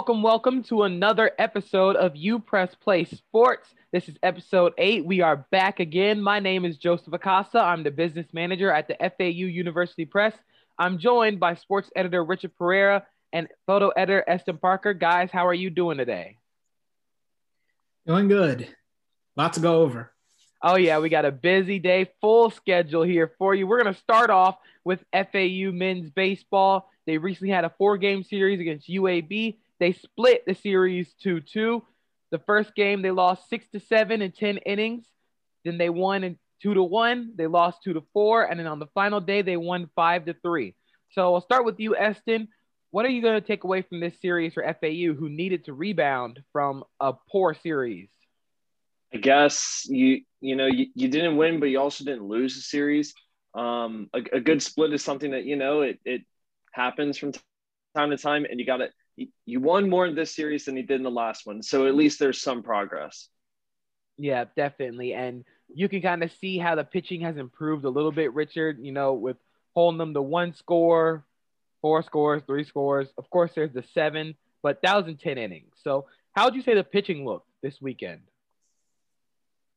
Welcome, welcome to another episode of You Press Play Sports. This is episode eight. We are back again. My name is Joseph Acosta. I'm the business manager at the FAU University Press. I'm joined by sports editor Richard Pereira and photo editor Eston Parker. Guys, how are you doing today? Doing good. Lots to go over. Oh, yeah, we got a busy day, full schedule here for you. We're going to start off with FAU men's baseball. They recently had a four game series against UAB. They split the series 2 2. The first game, they lost 6 to 7 in 10 innings. Then they won in 2 to 1. They lost 2 to 4. And then on the final day, they won 5 to 3. So I'll start with you, Eston. What are you going to take away from this series for FAU who needed to rebound from a poor series? I guess you you know you, you didn't win, but you also didn't lose the series. Um, a, a good split is something that you know it it happens from time to time, and you got to you won more in this series than you did in the last one. So at least there's some progress. Yeah, definitely. And you can kind of see how the pitching has improved a little bit, Richard, you know, with holding them to one score, four scores, three scores. Of course, there's the seven, but that was in 10 innings. So how would you say the pitching looked this weekend?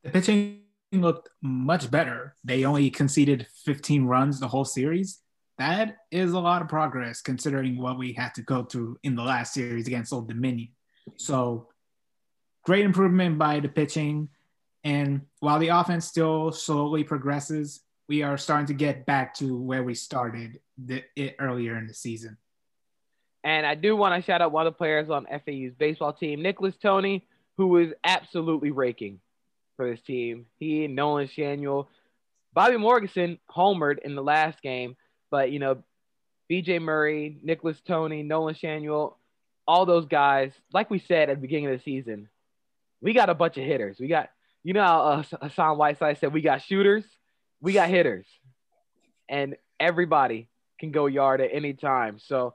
The pitching looked much better. They only conceded 15 runs the whole series that is a lot of progress considering what we had to go through in the last series against Old Dominion. So great improvement by the pitching. And while the offense still slowly progresses, we are starting to get back to where we started the, it earlier in the season. And I do want to shout out one of the players on FAU's baseball team, Nicholas Tony, who is absolutely raking for this team. He Nolan Schanuel, Bobby Morganson homered in the last game, but you know, BJ Murray, Nicholas Tony, Nolan Schanuel, all those guys, like we said at the beginning of the season, we got a bunch of hitters. We got, you know, uh, Hassan Whiteside said we got shooters, we got hitters, and everybody can go yard at any time. So,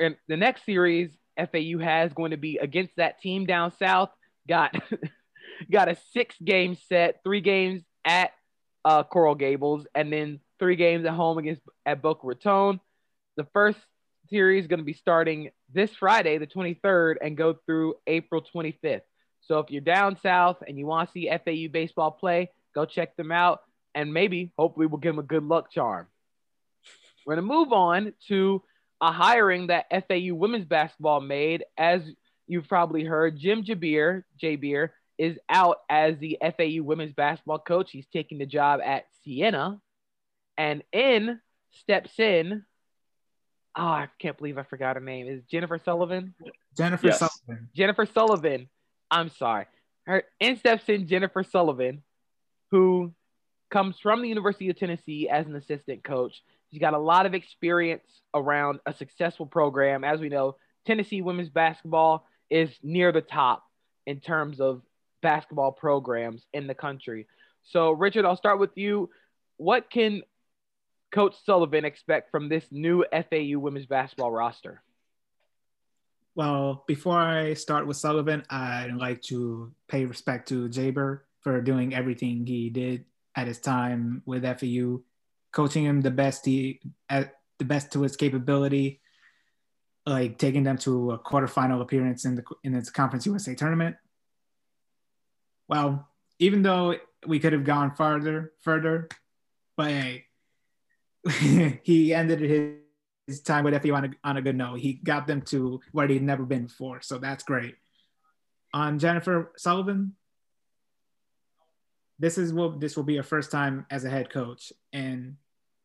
in the next series, FAU has going to be against that team down south. Got got a six game set, three games at uh, Coral Gables, and then three games at home against at Boca Raton. The first series is going to be starting this Friday, the 23rd, and go through April 25th. So if you're down south and you want to see FAU baseball play, go check them out, and maybe, hopefully, we'll give them a good luck charm. We're going to move on to a hiring that FAU women's basketball made. As you've probably heard, Jim Jabir, J Beer, is out as the FAU women's basketball coach. He's taking the job at Siena. And in steps in, oh, I can't believe I forgot her name. Is Jennifer Sullivan? Jennifer yes. Sullivan. Jennifer Sullivan. I'm sorry. Her in steps in Jennifer Sullivan, who comes from the University of Tennessee as an assistant coach. She's got a lot of experience around a successful program. As we know, Tennessee women's basketball is near the top in terms of basketball programs in the country. So, Richard, I'll start with you. What can Coach Sullivan expect from this new FAU women's basketball roster? Well, before I start with Sullivan, I'd like to pay respect to Jabir for doing everything he did at his time with FAU, coaching him the best he at the best to his capability, like taking them to a quarterfinal appearance in the in its Conference USA tournament. Well, even though we could have gone farther, further, but hey, he ended his, his time with FAU on a, on a good note. He got them to where they'd never been before, so that's great. On Jennifer Sullivan, this is what this will be her first time as a head coach, and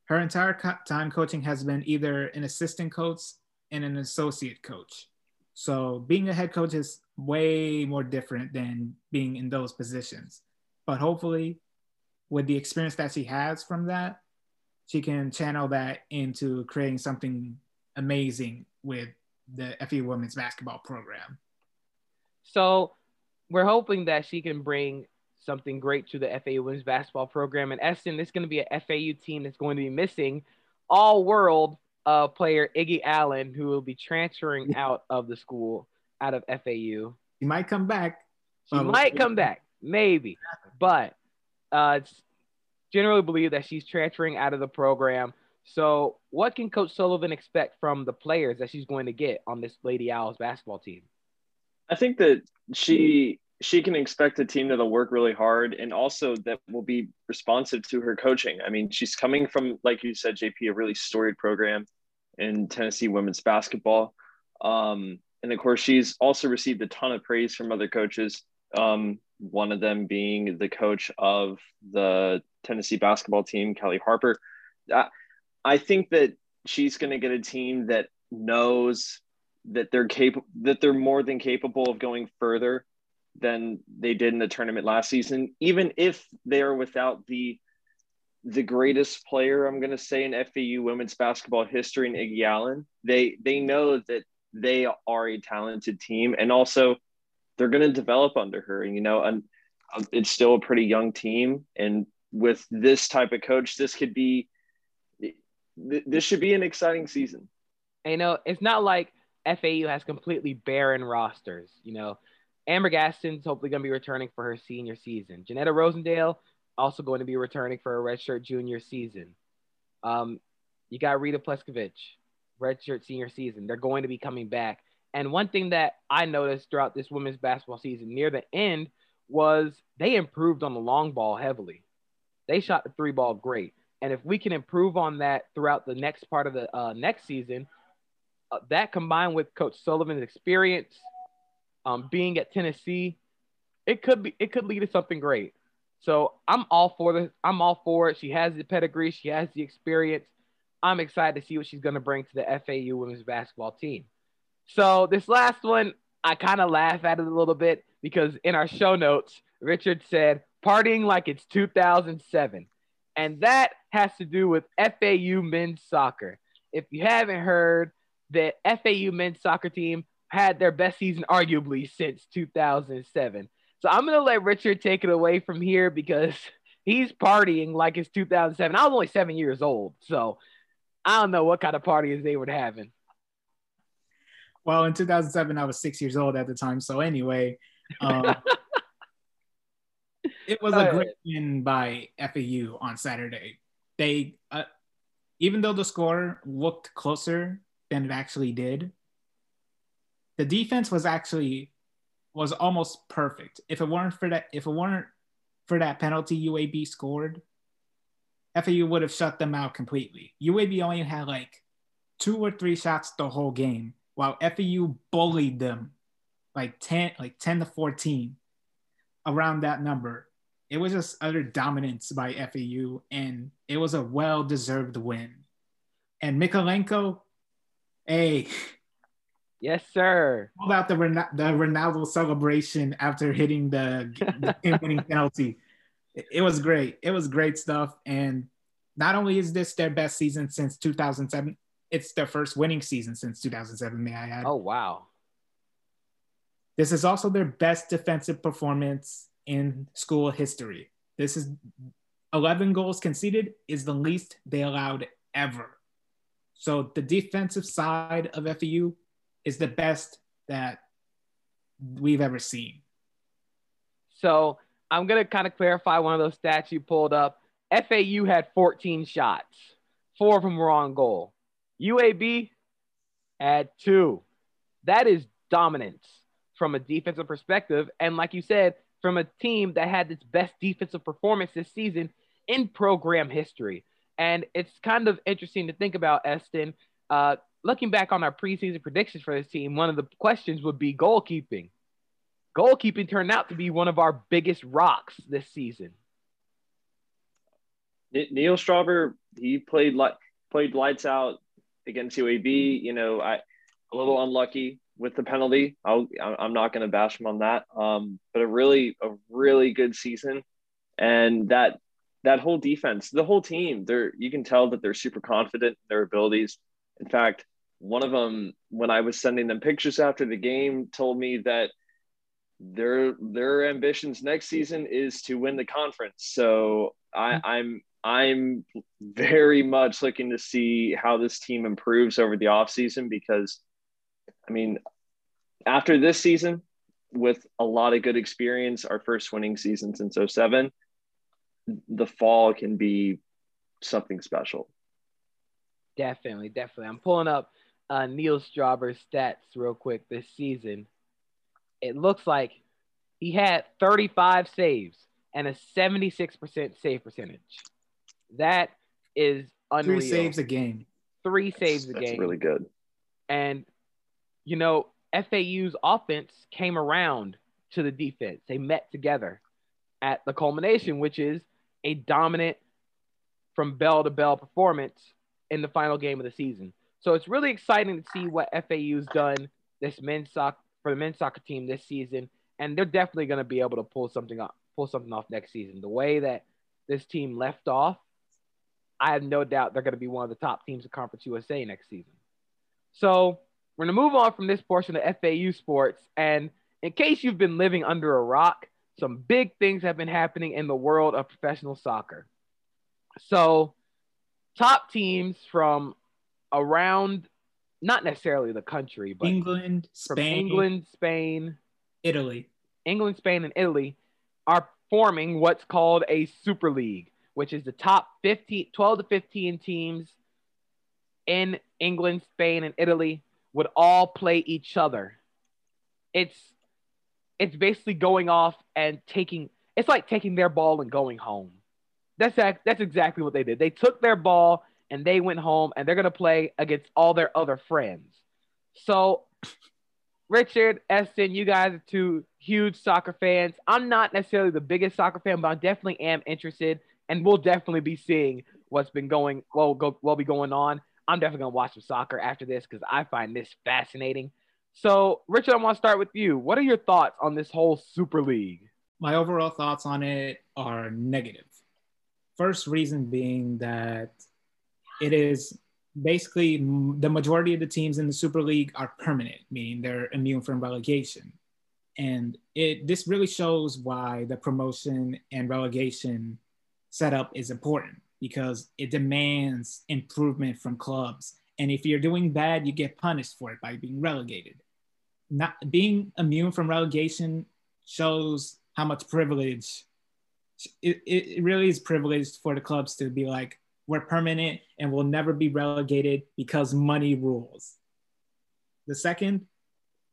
her entire co- time coaching has been either an assistant coach and an associate coach. So being a head coach is way more different than being in those positions. But hopefully, with the experience that she has from that, she can channel that into creating something amazing with the FAU women's basketball program. So we're hoping that she can bring something great to the FAU women's basketball program. And Eston, this is going to be a FAU team that's going to be missing all world uh, player Iggy Allen, who will be transferring out of the school, out of FAU. He might come back. Um, might come back, maybe. But uh, it's generally believe that she's transferring out of the program. So, what can Coach Sullivan expect from the players that she's going to get on this Lady Owls basketball team? I think that she she can expect a team that'll work really hard and also that will be responsive to her coaching. I mean, she's coming from, like you said, JP, a really storied program in Tennessee women's basketball. Um, and of course, she's also received a ton of praise from other coaches. Um, one of them being the coach of the Tennessee basketball team, Kellie Harper. I, I think that she's going to get a team that knows that they're capable, that they're more than capable of going further than they did in the tournament last season, even if they are without the the greatest player I'm going to say in FAU women's basketball history in Iggy Allen. They they know that they are a talented team, and also they're going to develop under her. And you know, and um, it's still a pretty young team, and with this type of coach, this could be this should be an exciting season. You know, it's not like FAU has completely barren rosters. You know, Amber Gaston's hopefully going to be returning for her senior season. Janetta Rosendale also going to be returning for a redshirt junior season. Um, you got Rita Pleskovich, redshirt senior season. They're going to be coming back. And one thing that I noticed throughout this women's basketball season near the end was they improved on the long ball heavily. They shot the three ball great. And if we can improve on that throughout the next part of the uh, next season, uh, that combined with Coach Sullivan's experience, um, being at Tennessee, it could be it could lead to something great. So I'm all for this. I'm all for it. She has the pedigree. She has the experience. I'm excited to see what she's going to bring to the FAU women's basketball team. So this last one, I kind of laugh at it a little bit because in our show notes, Richard said partying like it's 2007. And that has to do with FAU men's soccer. If you haven't heard, the FAU men's soccer team had their best season arguably since 2007. So I'm going to let Richard take it away from here because he's partying like it's 2007. I was only seven years old. So I don't know what kind of parties they were having. Well, in 2007, I was six years old at the time. So anyway, um, it was a great win by FAU on Saturday. They, uh, even though the score looked closer than it actually did, the defense was actually was almost perfect. If it weren't for that, if it weren't for that penalty UAB scored, FAU would have shut them out completely. UAB only had like two or three shots the whole game, while FAU bullied them like 10, like 10 to 14 around that number. It was just utter dominance by FAU, and it was a well-deserved win. And Mykolenko, hey, Yes, sir. Pulled out the the Ronaldo celebration after hitting the, game-winning penalty. It, it was great. It was great stuff. And not only is this their best season since 2007, it's their first winning season since 2007. May I add? Oh wow! This is also their best defensive performance in school history. This is 11 goals conceded is the least they allowed ever. So the defensive side of FEU is the best that we've ever seen. So I'm gonna kind of clarify one of those stats you pulled up. FAU had 14 shots, four of them were on goal. UAB had two. That is dominance from a defensive perspective. And like you said, from a team that had its best defensive performance this season in program history. And it's kind of interesting to think about, Eston. Uh, looking back on our preseason predictions for this team, one of the questions would be goalkeeping. Goalkeeping turned out to be one of our biggest rocks this season. Neil Strawber, he played like played lights out against UAB. You know, I a little unlucky with the penalty. I'll, I'm not going to bash him on that. Um, but a really a really good season, and that that whole defense, the whole team, they're you can tell that they're super confident in their abilities. In fact, one of them when i was sending them pictures after the game told me that their their ambitions next season is to win the conference so i i'm i'm very much looking to see how this team improves over the offseason because i mean after this season with a lot of good experience our first winning season since 07 the fall can be something special Definitely, definitely. I'm pulling up uh, Neil Strawber's stats real quick this season. It looks like he had 35 saves and a 76% save percentage. That is unreal. Three saves a game. Three saves that's, a that's game. really good. And, you know, FAU's offense came around to the defense. They met together at the culmination, which is a dominant from bell to bell performance in the final game of the season. So it's really exciting to see what FAU's done this men's soccer for the men's soccer team this season, and they're definitely going to be able to pull something up, pull something off next season. The way that this team left off, I have no doubt they're going to be one of the top teams in Conference USA next season. So we're going to move on from this portion of FAU sports, and in case you've been living under a rock, some big things have been happening in the world of professional soccer. So, top teams from around, not necessarily the country, but England, Spain, England, Spain, Italy. England, Spain, and Italy are forming what's called a Super League, which is the top 15, 12 to 15 teams in England, Spain, and Italy would all play each other. It's it's basically going off and taking it's like taking their ball and going home. That's that's exactly what they did. They took their ball and they went home and they're gonna play against all their other friends. So Richard, Eston, you guys are two huge soccer fans. I'm not necessarily the biggest soccer fan, but I definitely am interested, and we'll definitely be seeing what's been going, well, go, will be going on. I'm definitely gonna watch some soccer after this because I find this fascinating. So, Richard, I want to start with you. What are your thoughts on this whole Super League? My overall thoughts on it are negative. First reason being that it is basically the majority of the teams in the Super League are permanent, meaning they're immune from relegation. And it this really shows why the promotion and relegation setup is important because it demands improvement from clubs. And if you're doing bad, you get punished for it by being relegated. Not being immune from relegation shows how much privilege it, it really is privileged for the clubs to be like, we're permanent and will never be relegated because money rules. The second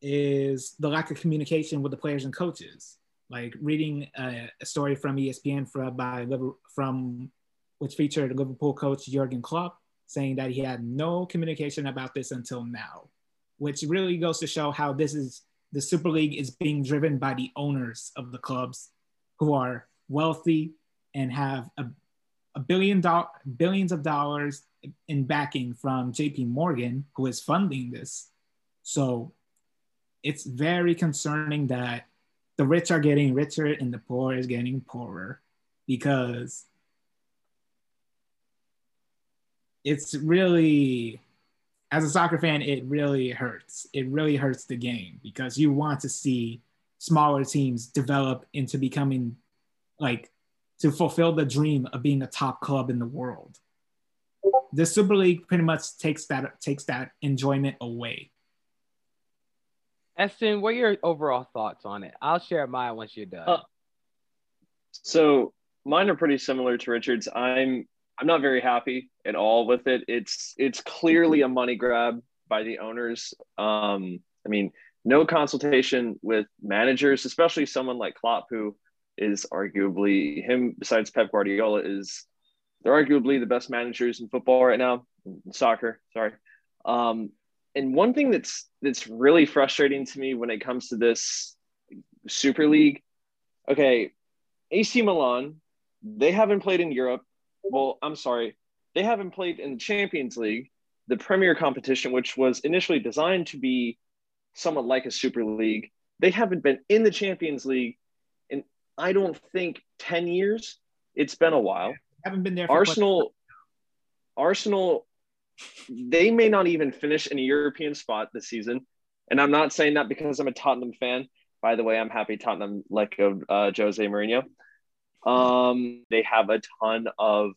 is the lack of communication with the players and coaches. Like reading a, a story from ESPN from, by from which featured Liverpool coach Jurgen Klopp saying that he had no communication about this until now, which really goes to show how this is the Super League is being driven by the owners of the clubs who are wealthy and have a a billion do- billions of dollars in backing from JP Morgan, who is funding this. So it's very concerning that the rich are getting richer and the poor is getting poorer because it's really as a soccer fan it really hurts it really hurts the game because you want to see smaller teams develop into becoming like to fulfill the dream of being a top club in the world. The Super League pretty much takes that takes that enjoyment away. Eston, what are your overall thoughts on it? I'll share mine once you're done. Uh, so mine are pretty similar to Richard's. I'm I'm not very happy at all with it. It's it's clearly a money grab by the owners. Um, I mean, no consultation with managers, especially someone like Klopp, who is arguably him besides Pep Guardiola is they're arguably the best managers in football right now, soccer. Sorry. Um, and one thing that's that's really frustrating to me when it comes to this Super League, okay, AC Milan, they haven't played in Europe. Well, I'm sorry, they haven't played in the Champions League, the premier competition, which was initially designed to be somewhat like a Super League. They haven't been in the Champions League in, I don't think 10 years. It's been a while. haven't been there. Arsenal, Arsenal, they may not even finish in a European spot this season. And I'm not saying that because I'm a Tottenham fan. By the way, I'm happy Tottenham let go uh, Jose Mourinho. Um, they have a ton of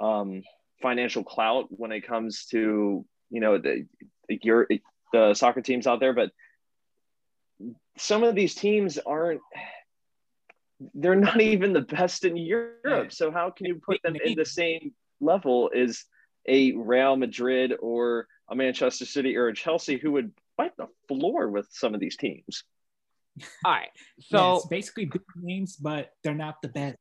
um, financial clout when it comes to you know the the, the soccer teams out there, but some of these teams aren't they're not even the best in Europe. So how can you put them in the same level? as a Real Madrid or a Manchester City or a Chelsea who would wipe the floor with some of these teams. All right. So yes, basically big names, but they're not the best.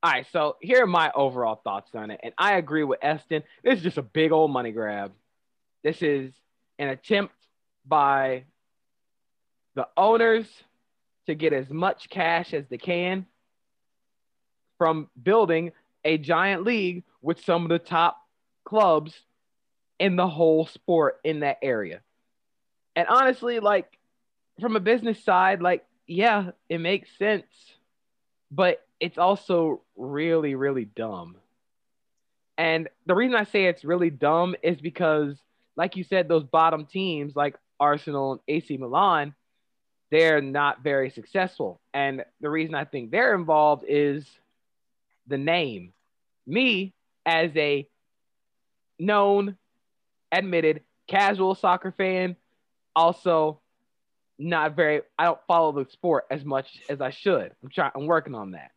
All right, so here are my overall thoughts on it. And I agree with Eston. This is just a big old money grab. This is an attempt by the owners to get as much cash as they can from building a giant league with some of the top clubs in the whole sport in that area. And honestly, like from a business side, like, yeah, it makes sense, but it's also really, really dumb. And the reason I say it's really dumb is because, like you said, those bottom teams like Arsenal and AC Milan, they're not very successful. And the reason I think they're involved is the name. Me, as a known, admitted, casual soccer fan, also not very, I don't follow the sport as much as I should. I'm trying, I'm working on that.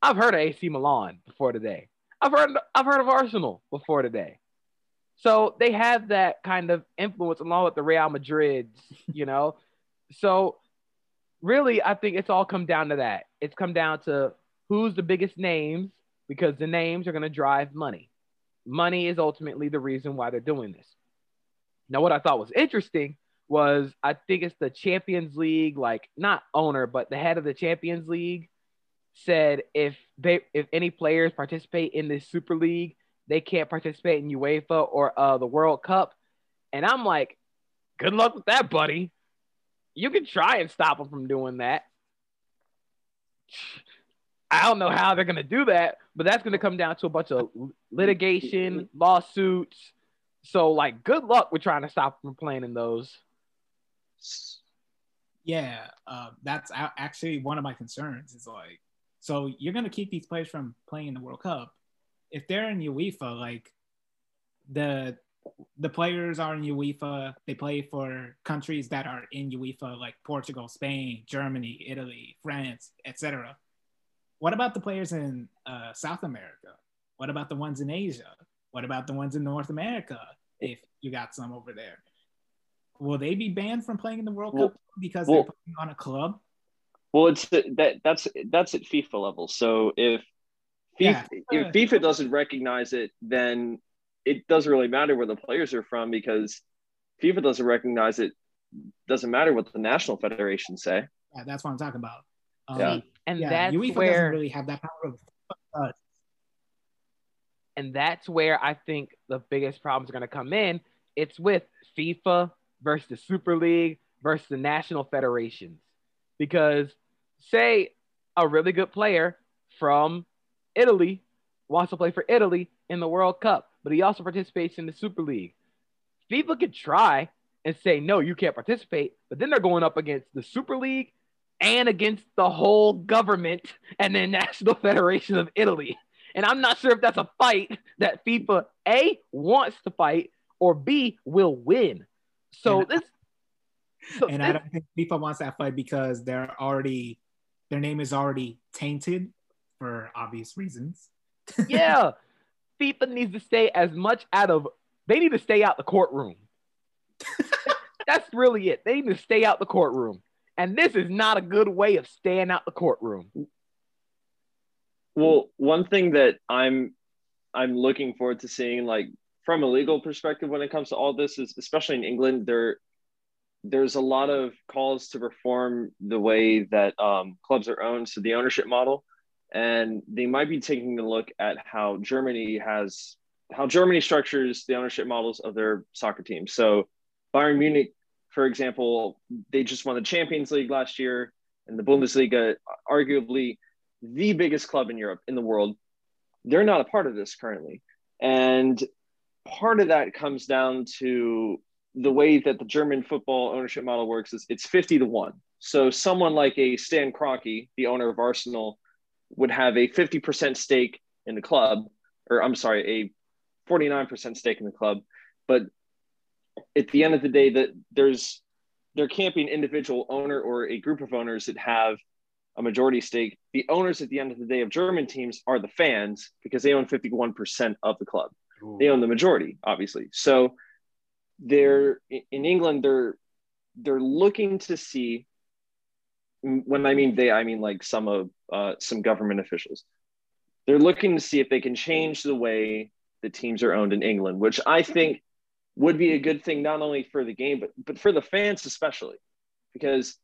I've heard of AC Milan before today. I've heard I've heard of Arsenal before today. So they have that kind of influence along with the Real Madrids, you know. so really, I think it's all come down to that. It's come down to who's the biggest names because the names are going to drive money. Money is ultimately the reason why they're doing this. Now, what I thought was interesting was I think it's the Champions League, like not owner, but the head of the Champions League said if they if any players participate in this Super League, they can't participate in UEFA or uh, the World Cup. And I'm like, good luck with that, buddy. You can try and stop them from doing that. I don't know how they're gonna do that, but that's gonna come down to a bunch of litigation, lawsuits. So, like, good luck with trying to stop them from playing in those. Yeah, uh, that's actually one of my concerns. Is like so you're going to keep these players from playing in the World Cup. If they're in UEFA, like the the players are in UEFA, they play for countries that are in UEFA, like Portugal, Spain, Germany, Italy, France, etc. What about the players in uh, South America? What about the ones in Asia? What about the ones in North America? If you got some over there, will they be banned from playing in the World well, Cup because well, they're playing on a club? Well, it's that that's that's at FIFA level. So if FIFA, yeah. if FIFA doesn't recognize it, then it doesn't really matter where the players are from because FIFA doesn't recognize it. Doesn't matter what the national federation say. Yeah, that's what I'm talking about. Um, yeah, and yeah, that's UEFA where doesn't really have that power of. and that's where I think the biggest problems are going to come in. It's with FIFA versus the Super League versus the national federations because say a really good player from Italy wants to play for Italy in the World Cup, but he also participates in the Super League. FIFA could try and say, no, you can't participate, but then they're going up against the Super League and against the whole government and the National Federation of Italy. And I'm not sure if that's a fight that FIFA A wants to fight or B will win. So this so and I don't think FIFA wants that fight because they're already their name is already tainted for obvious reasons. yeah. FIFA needs to stay as much out of they need to stay out the courtroom. That's really it. They need to stay out the courtroom. And this is not a good way of staying out the courtroom. Well, one thing that I'm I'm looking forward to seeing like from a legal perspective when it comes to all this is especially in England, there there's a lot of calls to reform the way that um, clubs are owned, so the ownership model, and they might be taking a look at how Germany has how Germany structures the ownership models of their soccer teams. So Bayern Munich, for example, they just won the Champions League last year, and the Bundesliga, arguably the biggest club in Europe in the world. They're not a part of this currently, and part of that comes down to the way that the German football ownership model works is it's 50 to 1. So someone like a Stan Kroenke, the owner of Arsenal, would have a 50% stake in the club, or I'm sorry, a 49% stake in the club. But at the end of the day, that there's there can't be an individual owner or a group of owners that have a majority stake. The owners at the end of the day of German teams are the fans because they own 51% of the club. They own the majority, obviously. So they're in England. They're they're looking to see. When I mean they, I mean like some of uh, some government officials. They're looking to see if they can change the way the teams are owned in England, which I think would be a good thing not only for the game but but for the fans especially, because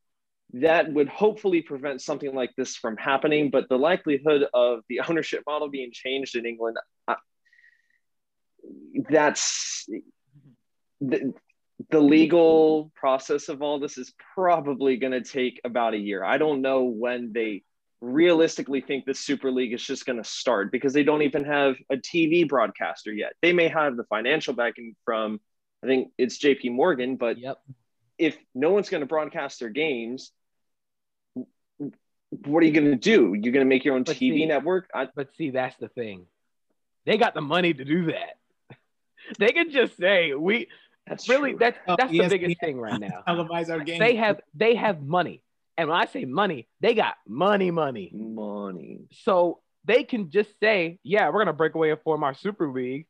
that would hopefully prevent something like this from happening. But the likelihood of the ownership model being changed in England, that's the, the legal process of all this is probably going to take about a year. I don't know when they realistically think the Super League is just going to start because they don't even have a TV broadcaster yet. They may have the financial backing from, I think it's JP Morgan, but Yep. if no one's going to broadcast their games, what are you going to do? You're going to make your own But TV see- network? I, But see, that's the thing. They got the money to do that. They can just say we that's really true. that's Oh, that's the ESPN biggest thing right now. Televise our game. They have they have money. And when I say money, they got money, money. money. So they can just say, yeah, we're gonna break away and form our super league.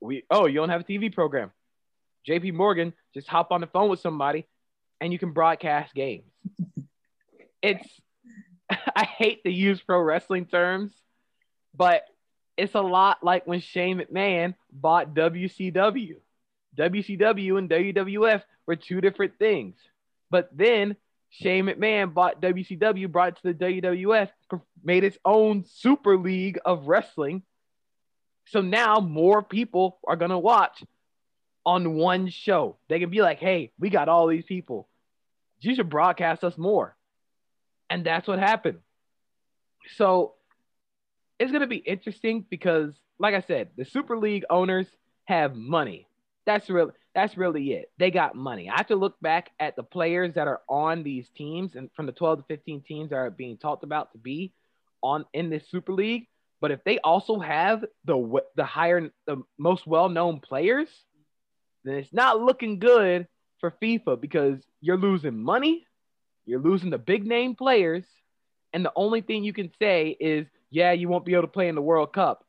We oh, you don't have a TV program. JP Morgan, just hop on the phone with somebody and you can broadcast games. it's I hate to use pro wrestling terms, but it's a lot like when Shane McMahon bought WCW. WCW and WWF were two different things. But then Shane McMahon bought WCW, brought it to the WWF, made its own super league of wrestling. So now more people are going to watch on one show. They can be like, hey, we got all these people. You should broadcast us more. And that's what happened. So it's going to be interesting because, like I said, the Super League owners have money. That's real. That's really it. They got money. I have to look back at the players that are on these teams and from the 12 to 15 teams that are being talked about to be on in this Super League. But if they also have the the higher the most well-known players, then it's not looking good for FIFA because you're losing money, you're losing the big name players, and the only thing you can say is, yeah, you won't be able to play in the World Cup.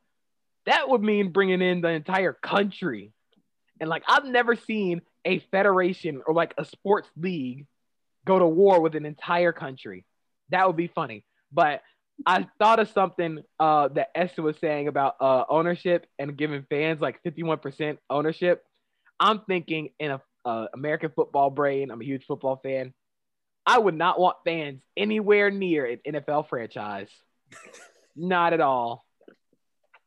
That would mean bringing in the entire country. And like I've never seen a federation or like a sports league go to war with an entire country. That would be funny. But I thought of something uh, that Esther was saying about uh, ownership and giving fans like 51% ownership. I'm thinking in a uh, American football brain. I'm a huge football fan. I would not want fans anywhere near an NFL franchise. not at all.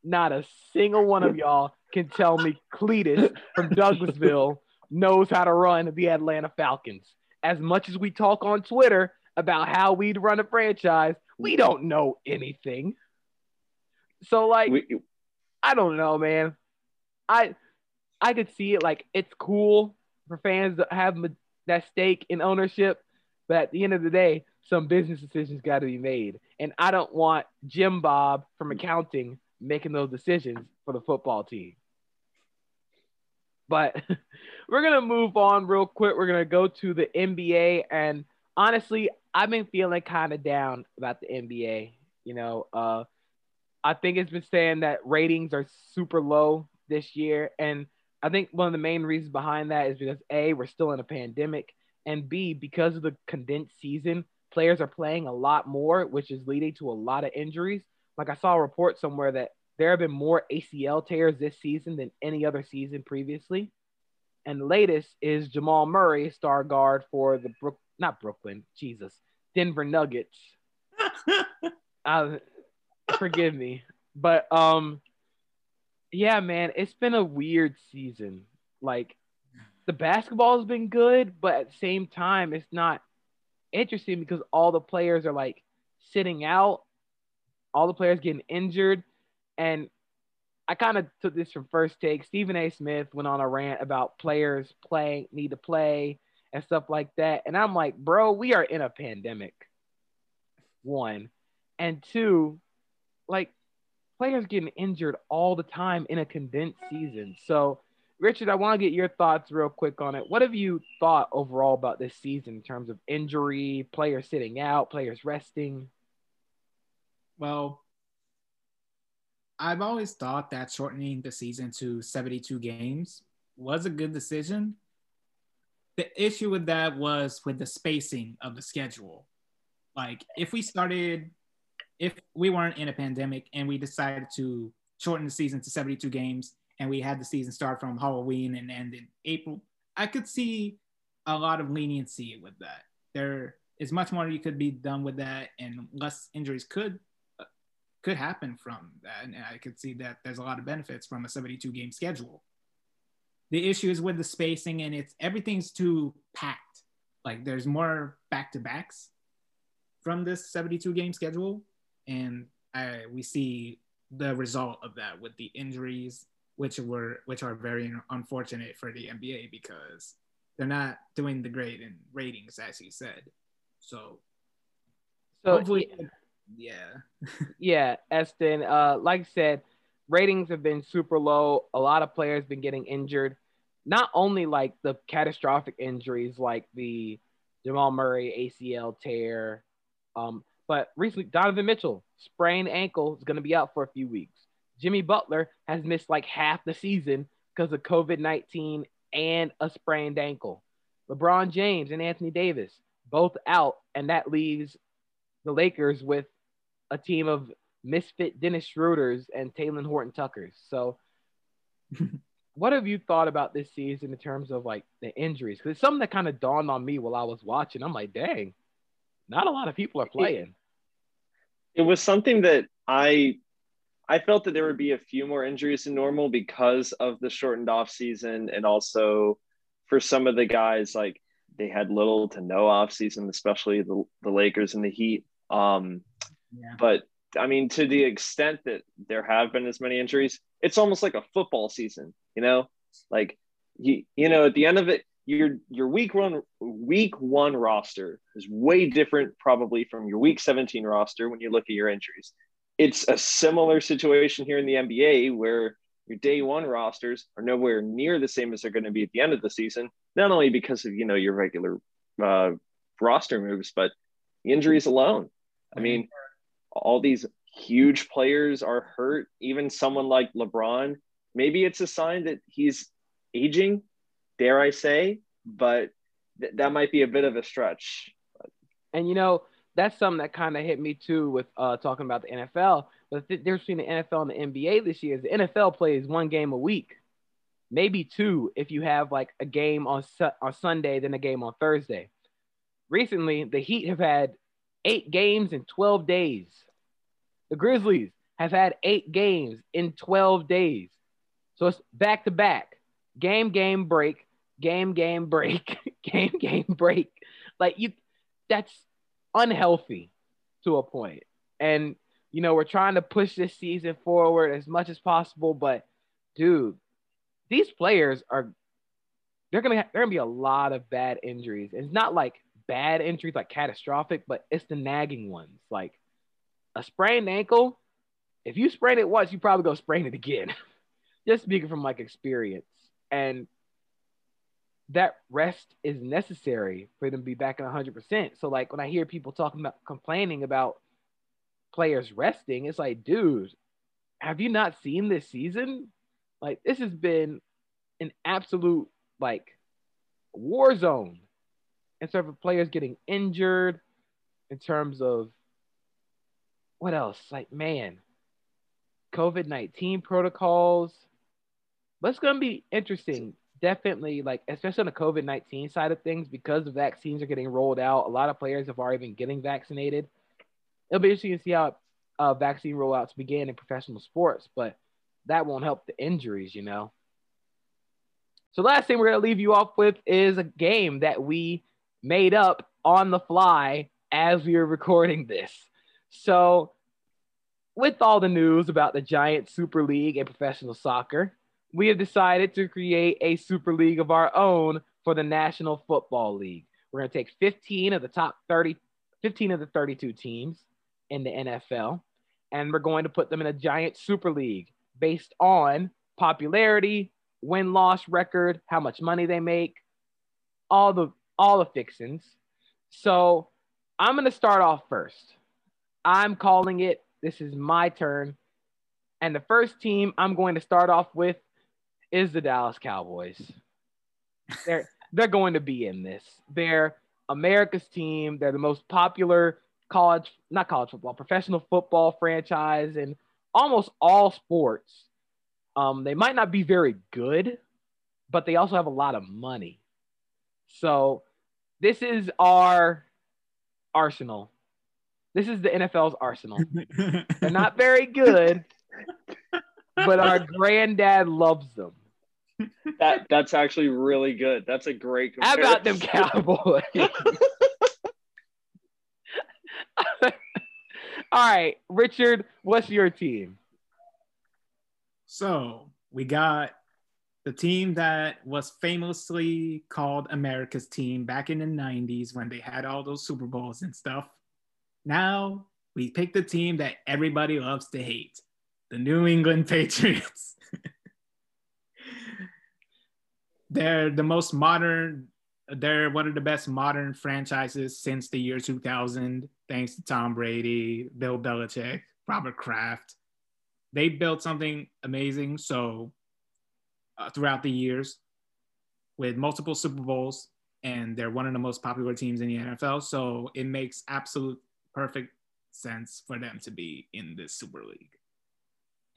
Not a single one of y'all can tell me Cletus from Douglasville knows how to run the Atlanta Falcons. As much as we talk on Twitter about how we'd run a franchise, we don't know anything. So like We, I don't know, man. I I could see it like it's cool for fans to have that stake in ownership, but at the end of the day, some business decisions got to be made, and I don't want Jim Bob from accounting making those decisions for the football team. But we're gonna move on real quick. We're gonna go to the NBA, and honestly, I've been feeling kind of down about the NBA. You know, uh, I think it's been saying that ratings are super low this year, and I think one of the main reasons behind that is because a we're still in a pandemic, and b because of the condensed season, players are playing a lot more, which is leading to a lot of injuries. Like I saw a report somewhere that there have been more ACL tears this season than any other season previously. And the latest is Jamal Murray, star guard for the Brook, not Brooklyn, Jesus, Denver Nuggets. uh, forgive me, but um, yeah, man, it's been a weird season. Like the basketball has been good, but at the same time, it's not interesting because all the players are like sitting out, all the players getting injured, and I kind of took this from first take. Stephen A. Smith went on a rant about players playing need to play and stuff like that, and I'm like, bro, we are in a pandemic. One, and two, like players getting injured all the time in a condensed season. So, Richard, I want to get your thoughts real quick on it. What have you thought overall about this season in terms of injury, players sitting out, players resting? well, I've always thought that shortening the season to 72 games was a good decision. The issue with that was with the spacing of the schedule. Like, if we started, if we weren't in a pandemic and we decided to shorten the season to 72 games and we had the season start from Halloween and end in April, I could see a lot of leniency with that. There is much more you could be done with that, and less injuries could could happen from that. And I could see that there's a lot of benefits from a 72 game schedule. The issue is with the spacing and it's everything's too packed. Like there's more back to backs from this 72 game schedule. And I, we see the result of that with the injuries, which were which are very unfortunate for the NBA because they're not doing the great in ratings, as you said. So, so hopefully, yeah yeah. yeah, Eston. Uh, like I said, ratings have been super low. A lot of players been getting injured. Not only like the catastrophic injuries like the Jamal Murray ACL tear, um, but recently Donovan Mitchell sprained ankle is going to be out for a few weeks. Jimmy Butler has missed like half the season because of COVID 19 and a sprained ankle. LeBron James and Anthony Davis both out, and that leaves the Lakers with a team of misfit Dennis Schroeders and Talen Horton Tuckers. So, what have you thought about this season in terms of like the injuries? Because it's something that kind of dawned on me while I was watching. I'm like, dang, not a lot of people are playing. It, it was something that I I felt that there would be a few more injuries than normal because of the shortened off season and also for some of the guys like they had little to no off season, especially the, the Lakers and the Heat. Um, yeah. But I mean, to the extent that there have been as many injuries, it's almost like a football season, you know? Like you, you know, at the end of it, your your week one week one roster is way different probably from your week 17 roster when you look at your injuries. It's a similar situation here in the NBA where your day one rosters are nowhere near the same as they're going to be at the end of the season, not only because of you know your regular uh, roster moves, but injuries alone. I mean, all these huge players are hurt. Even someone like LeBron, maybe it's a sign that he's aging, dare I say, but th- that might be a bit of a stretch. And you know, that's something that kind of hit me too with uh, talking about the NFL. But the difference between the NFL and the NBA this year is the NFL plays one game a week, maybe two if you have like a game on su- on Sunday, then a game on Thursday. Recently, the Heat have had eight games in 12 days. The Grizzlies have had eight games in 12 days. So it's back to back game, game, break, game, game, break, game, game, break. Like you, that's unhealthy to a point. And, you know, we're trying to push this season forward as much as possible. But, dude, these players are, they're going to be a lot of bad injuries. It's not like bad injuries, like catastrophic, but it's the nagging ones. Like, a sprained ankle, if you sprain it once, you probably go sprain it again. Just speaking from like experience. And that rest is necessary for them to be back at 100%. So, like, when I hear people talking about complaining about players resting, it's like, dude, have you not seen this season? Like, this has been an absolute, like, war zone in terms of players getting injured, in terms of what else? Like, man, COVID 19 protocols. But it's going to be interesting. Definitely, like, especially on the COVID 19 side of things, because the vaccines are getting rolled out. A lot of players have already been getting vaccinated. It'll be interesting to see how uh, vaccine rollouts begin in professional sports, but that won't help the injuries, you know. So, last thing we're to leave you off with is a game that we made up on the fly as we were recording this. So, with all the news about the giant Super League and professional soccer, we have decided to create a Super League of our own for the National Football League. We're going to take 15 of the top 30, 15 of the 32 teams in the NFL, and we're going to put them in a giant Super League based on popularity, win loss record, how much money they make, all the all the fixings. So I'm going to start off first. I'm calling it. This is my turn. And the first team I'm going to start off with is the Dallas Cowboys. They're they're going to be in this. They're America's team. They're the most popular college, not college football, professional football franchise in almost all sports. Um, they might not be very good, but they also have a lot of money. So this is our arsenal. This is the NFL's arsenal. They're not very good, but our granddad loves them. That that's actually really good. That's a great. How about them Cowboys? All right, Richard, what's your team? So we got the team that was famously called America's team back in the 90s when they had all those Super Bowls and stuff. Now we picked the team that everybody loves to hate the New England Patriots. they're the most modern, they're one of the best modern franchises since the year 2000, thanks to Tom Brady, Bill Belichick, Robert Kraft they built something amazing. So uh, throughout the years, with multiple Super Bowls, and they're one of the most popular teams in the NFL. So it makes absolute perfect sense for them to be in this Super League.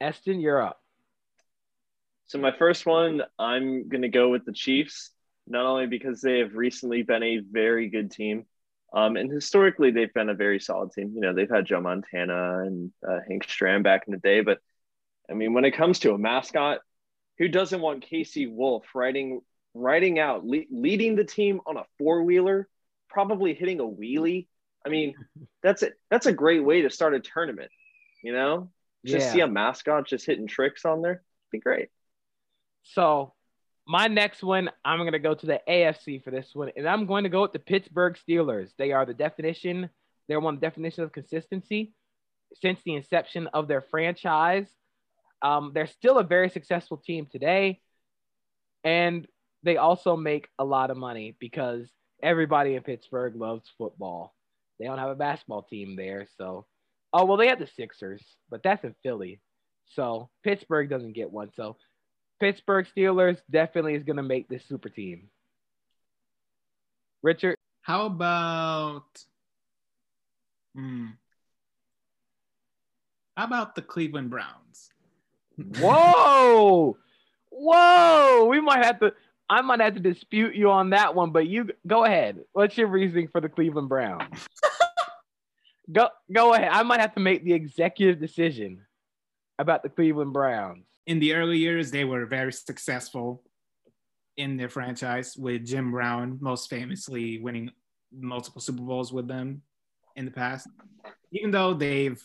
Eston, you're up. So my first one, I'm gonna go with the Chiefs, not only because they have recently been a very good team, um, and historically, they've been a very solid team. You know, they've had Joe Montana and uh, Hank Stram back in the day. But I mean, when it comes to a mascot, who doesn't want KC Wolf riding riding out, le- leading the team on a four wheeler, probably hitting a wheelie? I mean, that's it. That's a great way to start a tournament. You know, just yeah. see a mascot just hitting tricks on there. It'd be great. So my next one, I'm going to go to the AFC for this one, and I'm going to go with the Pittsburgh Steelers. They are the definition, they're one of the definition of consistency since the inception of their franchise. Um, they're still a very successful team today, and they also make a lot of money because everybody in Pittsburgh loves football. They don't have a basketball team there, so oh well, they have the Sixers, but that's in Philly, so Pittsburgh doesn't get one. So Pittsburgh Steelers definitely is going to make this super team. Richard? How about hmm, how about the Cleveland Browns? Whoa! Whoa! We might have to I might have to dispute you on that one, but you go ahead. What's your reasoning for the Cleveland Browns? go go ahead. I might have to make the executive decision about the Cleveland Browns in the early years, they were very successful in their franchise with Jim Brown, most famously winning multiple Super Bowls with them in the past. Even though they've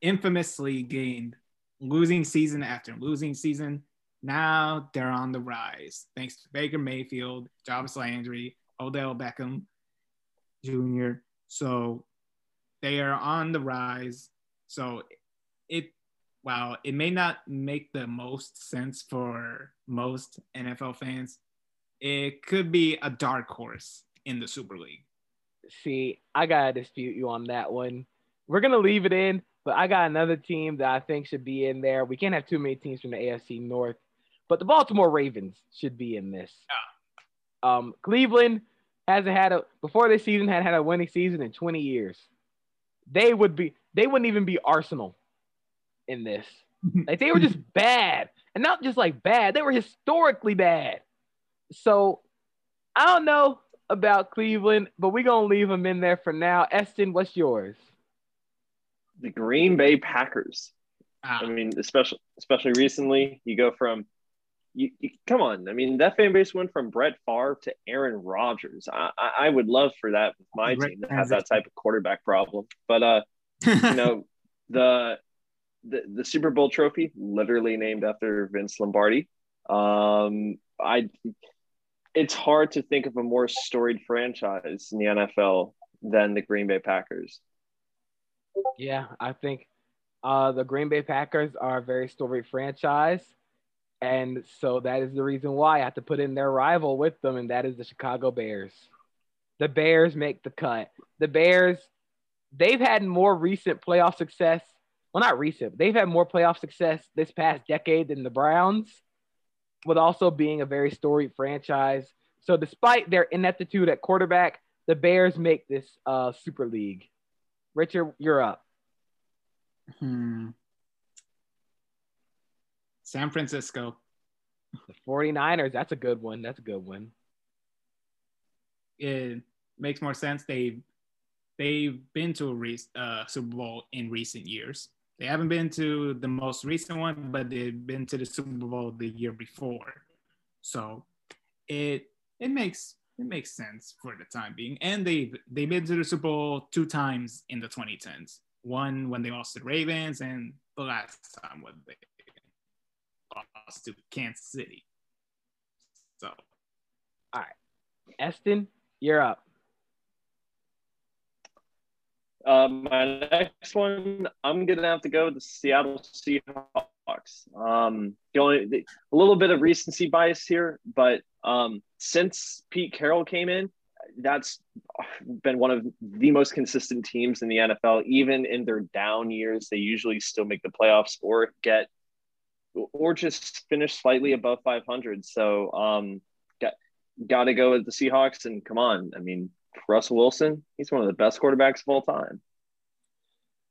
infamously gained losing season after losing season, now they're on the rise thanks to Baker Mayfield, Jarvis Landry, Odell Beckham Jr. So they are on the rise. So it while it may not make the most sense for most NFL fans, it could be a dark horse in the Super League. See, I gotta dispute you on that one. We're gonna leave it in, but I got another team that I think should be in there. We can't have too many teams from the AFC North, but the Baltimore Ravens should be in this. Yeah. Um, Cleveland hasn't had a before this season had had a winning season in 20 years. They would be they wouldn't even be Arsenal in this. Like they were just bad. And not just like bad, they were historically bad. So I don't know about Cleveland, but we're gonna leave them in there for now. Eston, what's yours? The Green Bay Packers. Ah. I mean, especially especially recently, you go from you, you, come on. I mean, that fan base went from Brett Favre to Aaron Rodgers. I, I, I would love for that with my team to have that type of quarterback problem. But uh, you know, the the, the Super Bowl trophy, literally named after Vince Lombardi. Um, I it's hard to think of a more storied franchise in the NFL than the Green Bay Packers. Yeah, I think uh, the Green Bay Packers are a very storied franchise. And so that is the reason why I have to put in their rival with them, and that is the Chicago Bears. The Bears make the cut. The Bears, they've had more recent playoff success well, not recent. They've had more playoff success this past decade than the Browns, with also being a very storied franchise. So, despite their ineptitude at quarterback, the Bears make this uh, Super League. Richard, you're up. Hmm. San Francisco. The 49ers, that's a good one. That's a good one. It makes more sense. They they've been to a re- uh, Super Bowl in recent years. They haven't been to the most recent one, but they've been to the Super Bowl the year before. So it it makes it makes sense for the time being. And they they've been to the Super Bowl two times in the 2010s. One when they lost to the Ravens, and the last time when they lost to Kansas City. So, all right, Eston, you're up. Uh, my next one, I'm gonna have to go with the Seattle Seahawks. Um, the only the, a little bit of recency bias here, but um, since Pete Carroll came in, that's been one of the most consistent teams in the NFL. Even in their down years, they usually still make the playoffs or get or just finish slightly above 500. So, um, got got to go with the Seahawks. And come on, I mean, Russell Wilson, he's one of the best quarterbacks of all time.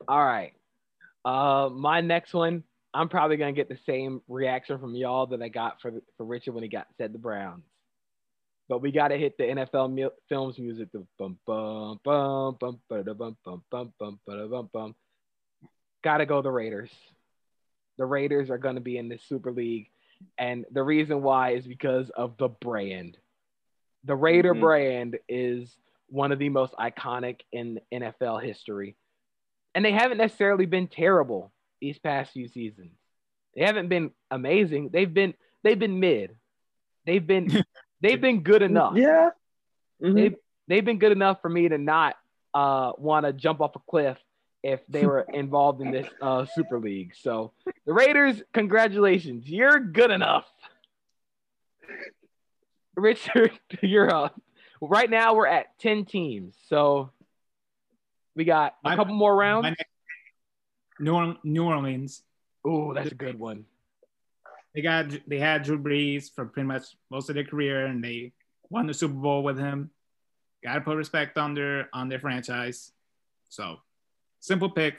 All right. Uh, my next one, I'm probably gonna get the same reaction from y'all that I got for for Richard when he got said the Browns. But we gotta hit the NFL mu- films music. The bum bum bum bum bum bum bum bum bum bum bum. Gotta go the Raiders. The Raiders are gonna be in the Super League, and the reason why is because of the brand. The Raider mm-hmm. brand is one of the most iconic in NFL history. And they haven't necessarily been terrible these past few seasons. They haven't been amazing. They've been they've been mid. They've been they've been good enough. Yeah. Mm-hmm. They've they've been good enough for me to not uh, want to jump off a cliff if they were involved in this uh, Super League. So the Raiders, congratulations, you're good enough. Richard, you're up right now we're at 10 teams. So we got a my, couple more rounds. New, New Orleans. Oh, that's a good one. They got they had Drew Brees for pretty much most of their career, and they won the Super Bowl with him. Got to put respect on their on their franchise. So, simple pick.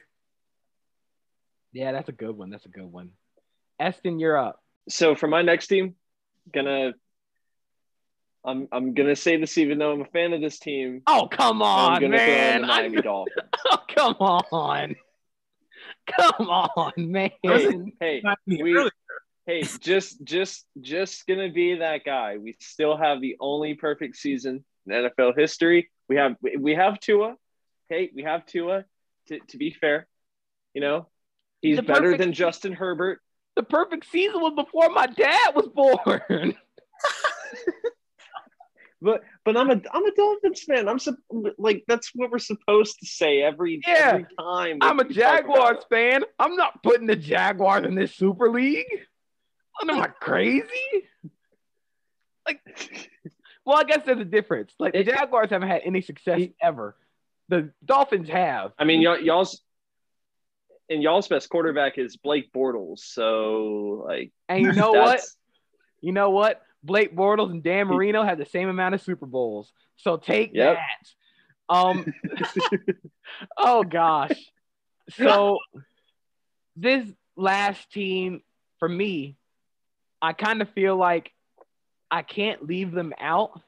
Yeah, that's a good one. That's a good one. Eston, you're up. So for my next team, gonna I'm I'm gonna say this even though I'm a fan of this team. Oh come on, man! The Miami Dolphins. Oh come on, come on, man! Hey, we, hey, just just just gonna be that guy. We still have the only perfect season in NFL history. We have we have Tua. Hey, we have Tua. To to be fair, you know, he's the better than Justin Herbert. The perfect season was before my dad was born. But but I'm a I'm a Dolphins fan. I'm like that's what we're supposed to say every yeah. every time. I'm a Jaguars fan. I'm not putting the Jaguars in this Super League. Am I crazy? Like, well, I guess there's a difference. Like the Jaguars haven't had any success ever. The Dolphins have. I mean, y'all, y'all's and y'all's best quarterback is Blake Bortles. So like, and you know what? You know what? Blake Bortles and Dan Marino have the same amount of Super Bowls. So take yep. that. Um oh gosh. So this last team for me, I kind of feel like I can't leave them out.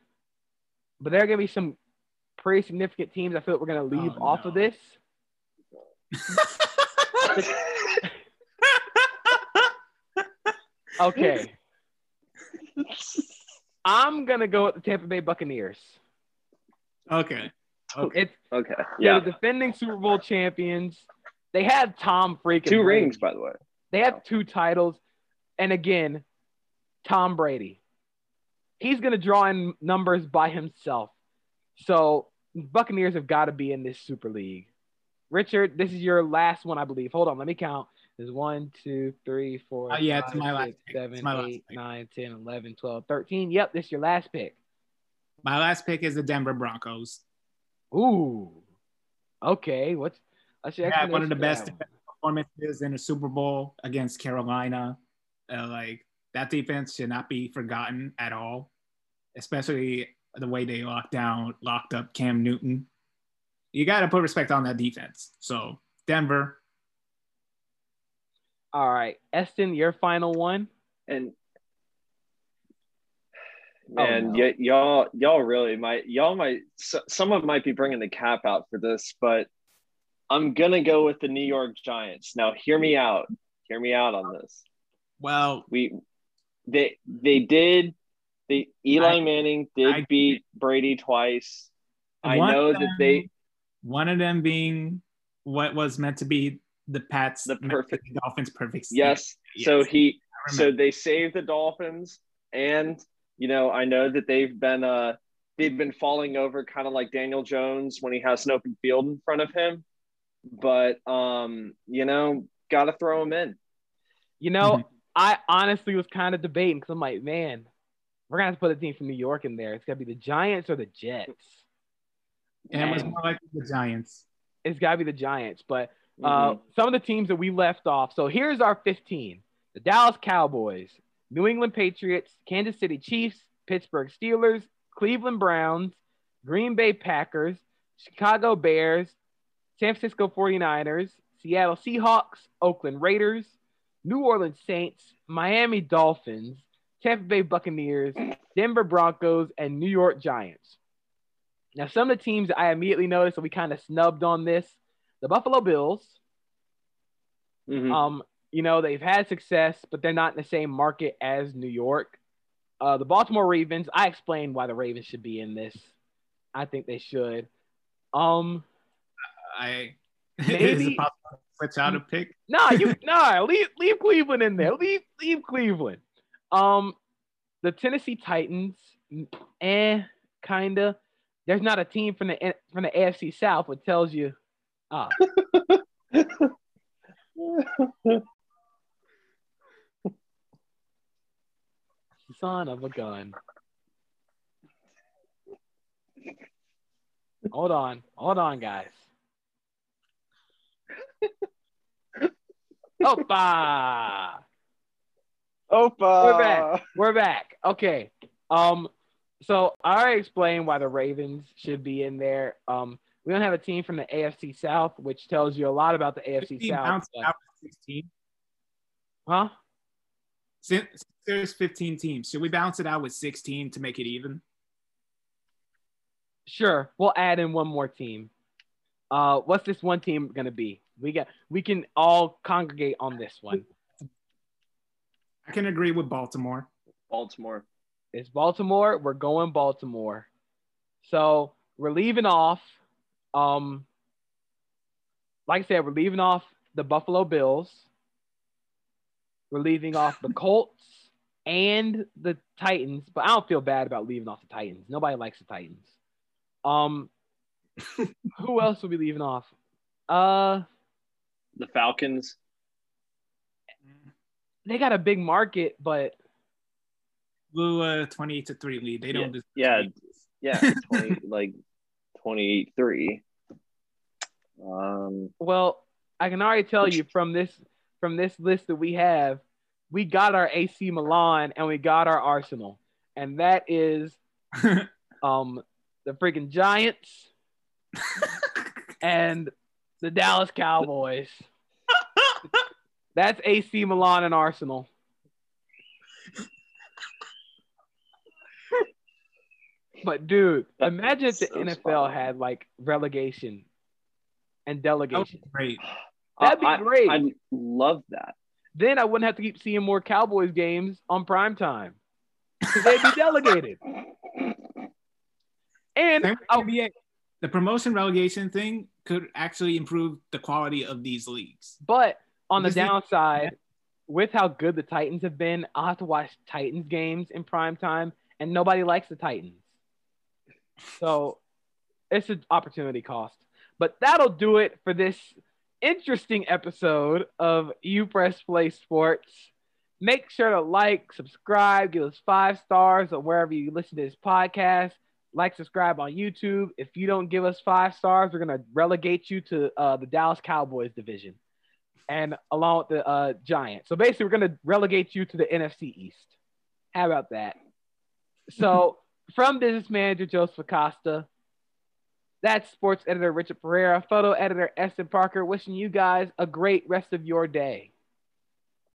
But there are gonna be some pretty significant teams I feel like we're gonna leave oh, off no. of this. okay. I'm gonna go with the Tampa Bay Buccaneers. Okay. Okay. It's okay. Yeah. The defending Super Bowl champions. They have Tom freaking two Brady. rings, by the way. They have two titles, and again, Tom Brady. He's gonna draw in numbers by himself. So Buccaneers have got to be in this Super League. Richard, this is your last one, I believe. Hold on, let me count. There's one, two, three, four, uh, yeah, five, it's my last pick. seven, my eight, nine, 10, 11, 12, 13. Yep, this is your last pick. My last pick is the Denver Broncos. Ooh. Okay. What's that's your yeah, one of the best performances in the Super Bowl against Carolina. Uh, like that defense should not be forgotten at all, especially the way they locked down, locked up Cam Newton. You got to put respect on that defense. So Denver. All right, Eston, your final one. And Oh, no. y- y'all y'all really might y'all might s- someone might be bringing the cap out for this, but I'm gonna go with the New York Giants. Now, hear me out. Hear me out on this. Well, We they they did they Eli I- Manning did I- beat Brady twice. I one know of that them- they one of them being what was meant to be the Pats, The perfect- Dolphins perfect. yes. Yes, So he so they saved the Dolphins, and you know I know that they've been uh they've been falling over kind of like Daniel Jones when he has an open field in front of him, but um you know got to throw him in. You know, Mhm. I honestly was kind of debating because I'm like, man, we're gonna have to put a team from New York in there. It's gotta be the Giants or the Jets. and it was more like the Giants. It's gotta be the Giants. But uh, Mhm. some of the teams that we left off. So here's our 15: the Dallas Cowboys, New England Patriots, Kansas City Chiefs, Pittsburgh Steelers, Cleveland Browns, Green Bay Packers, Chicago Bears, San Francisco 49ers, Seattle Seahawks, Oakland Raiders, New Orleans Saints, Miami Dolphins, Tampa Bay Buccaneers, Denver Broncos, and New York Giants. Now, some of the teams I immediately noticed that we kind of snubbed on this the Buffalo Bills. Mhm. Um, you know, they've had success, but they're not in the same market as New York. Uh, the Baltimore Ravens, I explained why the Ravens should be in this. I think they should. Um, I Maybe- is it possible to switch out a pick? nah, you nah, leave leave Cleveland in there. Leave leave Cleveland. Um, the Tennessee Titans, eh, kinda. There's not a team from the from the AFC South, which tells you, ah, son of a gun. Hold on, hold on, guys. Opa! Opa. We're back. We're back. Okay. Um, so I already explained why the Ravens should be in there. Um, we don't have a team from the AFC South, which tells you a lot about the AFC South. bounced but- 16. Huh? Since since there's 15 teams, should we balance it out with 16 to make it even? Sure. We'll add in one more team. Uh, what's this one team gonna be? We got. We can all congregate on this one. I can agree with Baltimore. Baltimore. It's Baltimore. We're going Baltimore. So we're leaving off. Um, like I said, we're leaving off the Buffalo Bills. We're leaving off the Colts and the Titans, but I don't feel bad about leaving off the Titans. Nobody likes the Titans. Um, who else will be leaving off? Uh, The Falcons. They got a big market, but Blew a 28 to 3 lead. They don't deserve yeah, to be. Yeah, 20, like 28-3. Um, Well, I can already tell you from this from this list that we have, we got our AC Milan and we got our Arsenal, and that is um the freaking Giants and the Dallas Cowboys. That's AC Milan and Arsenal. But dude, That- imagine if the so NFL on. had like relegation and delegation. be great. That'd be I, great. I love that. then I wouldn't have to keep seeing more Cowboys games on prime time because they'd be delegated. And Same with NBA. The promotion relegation thing could actually improve the quality of these leagues. but on the is- downside, with how good the Titans have been, I'll have to watch Titans games in prime time, and nobody likes the Titans. So it's an opportunity cost. But that'll do it for this interesting episode of You Press Play Sports. Make sure to like, subscribe, give us five stars or wherever you listen to this podcast. Like, subscribe on YouTube. If you don't give us five stars, we're gonna relegate you to uh, the Dallas Cowboys division. And along with the uh, Giants. So basically, we're going to relegate you to the NFC East. How about that? So, from business manager Joseph Acosta, that's sports editor Richard Pereira, photo editor Eston Parker, wishing you guys a great rest of your day.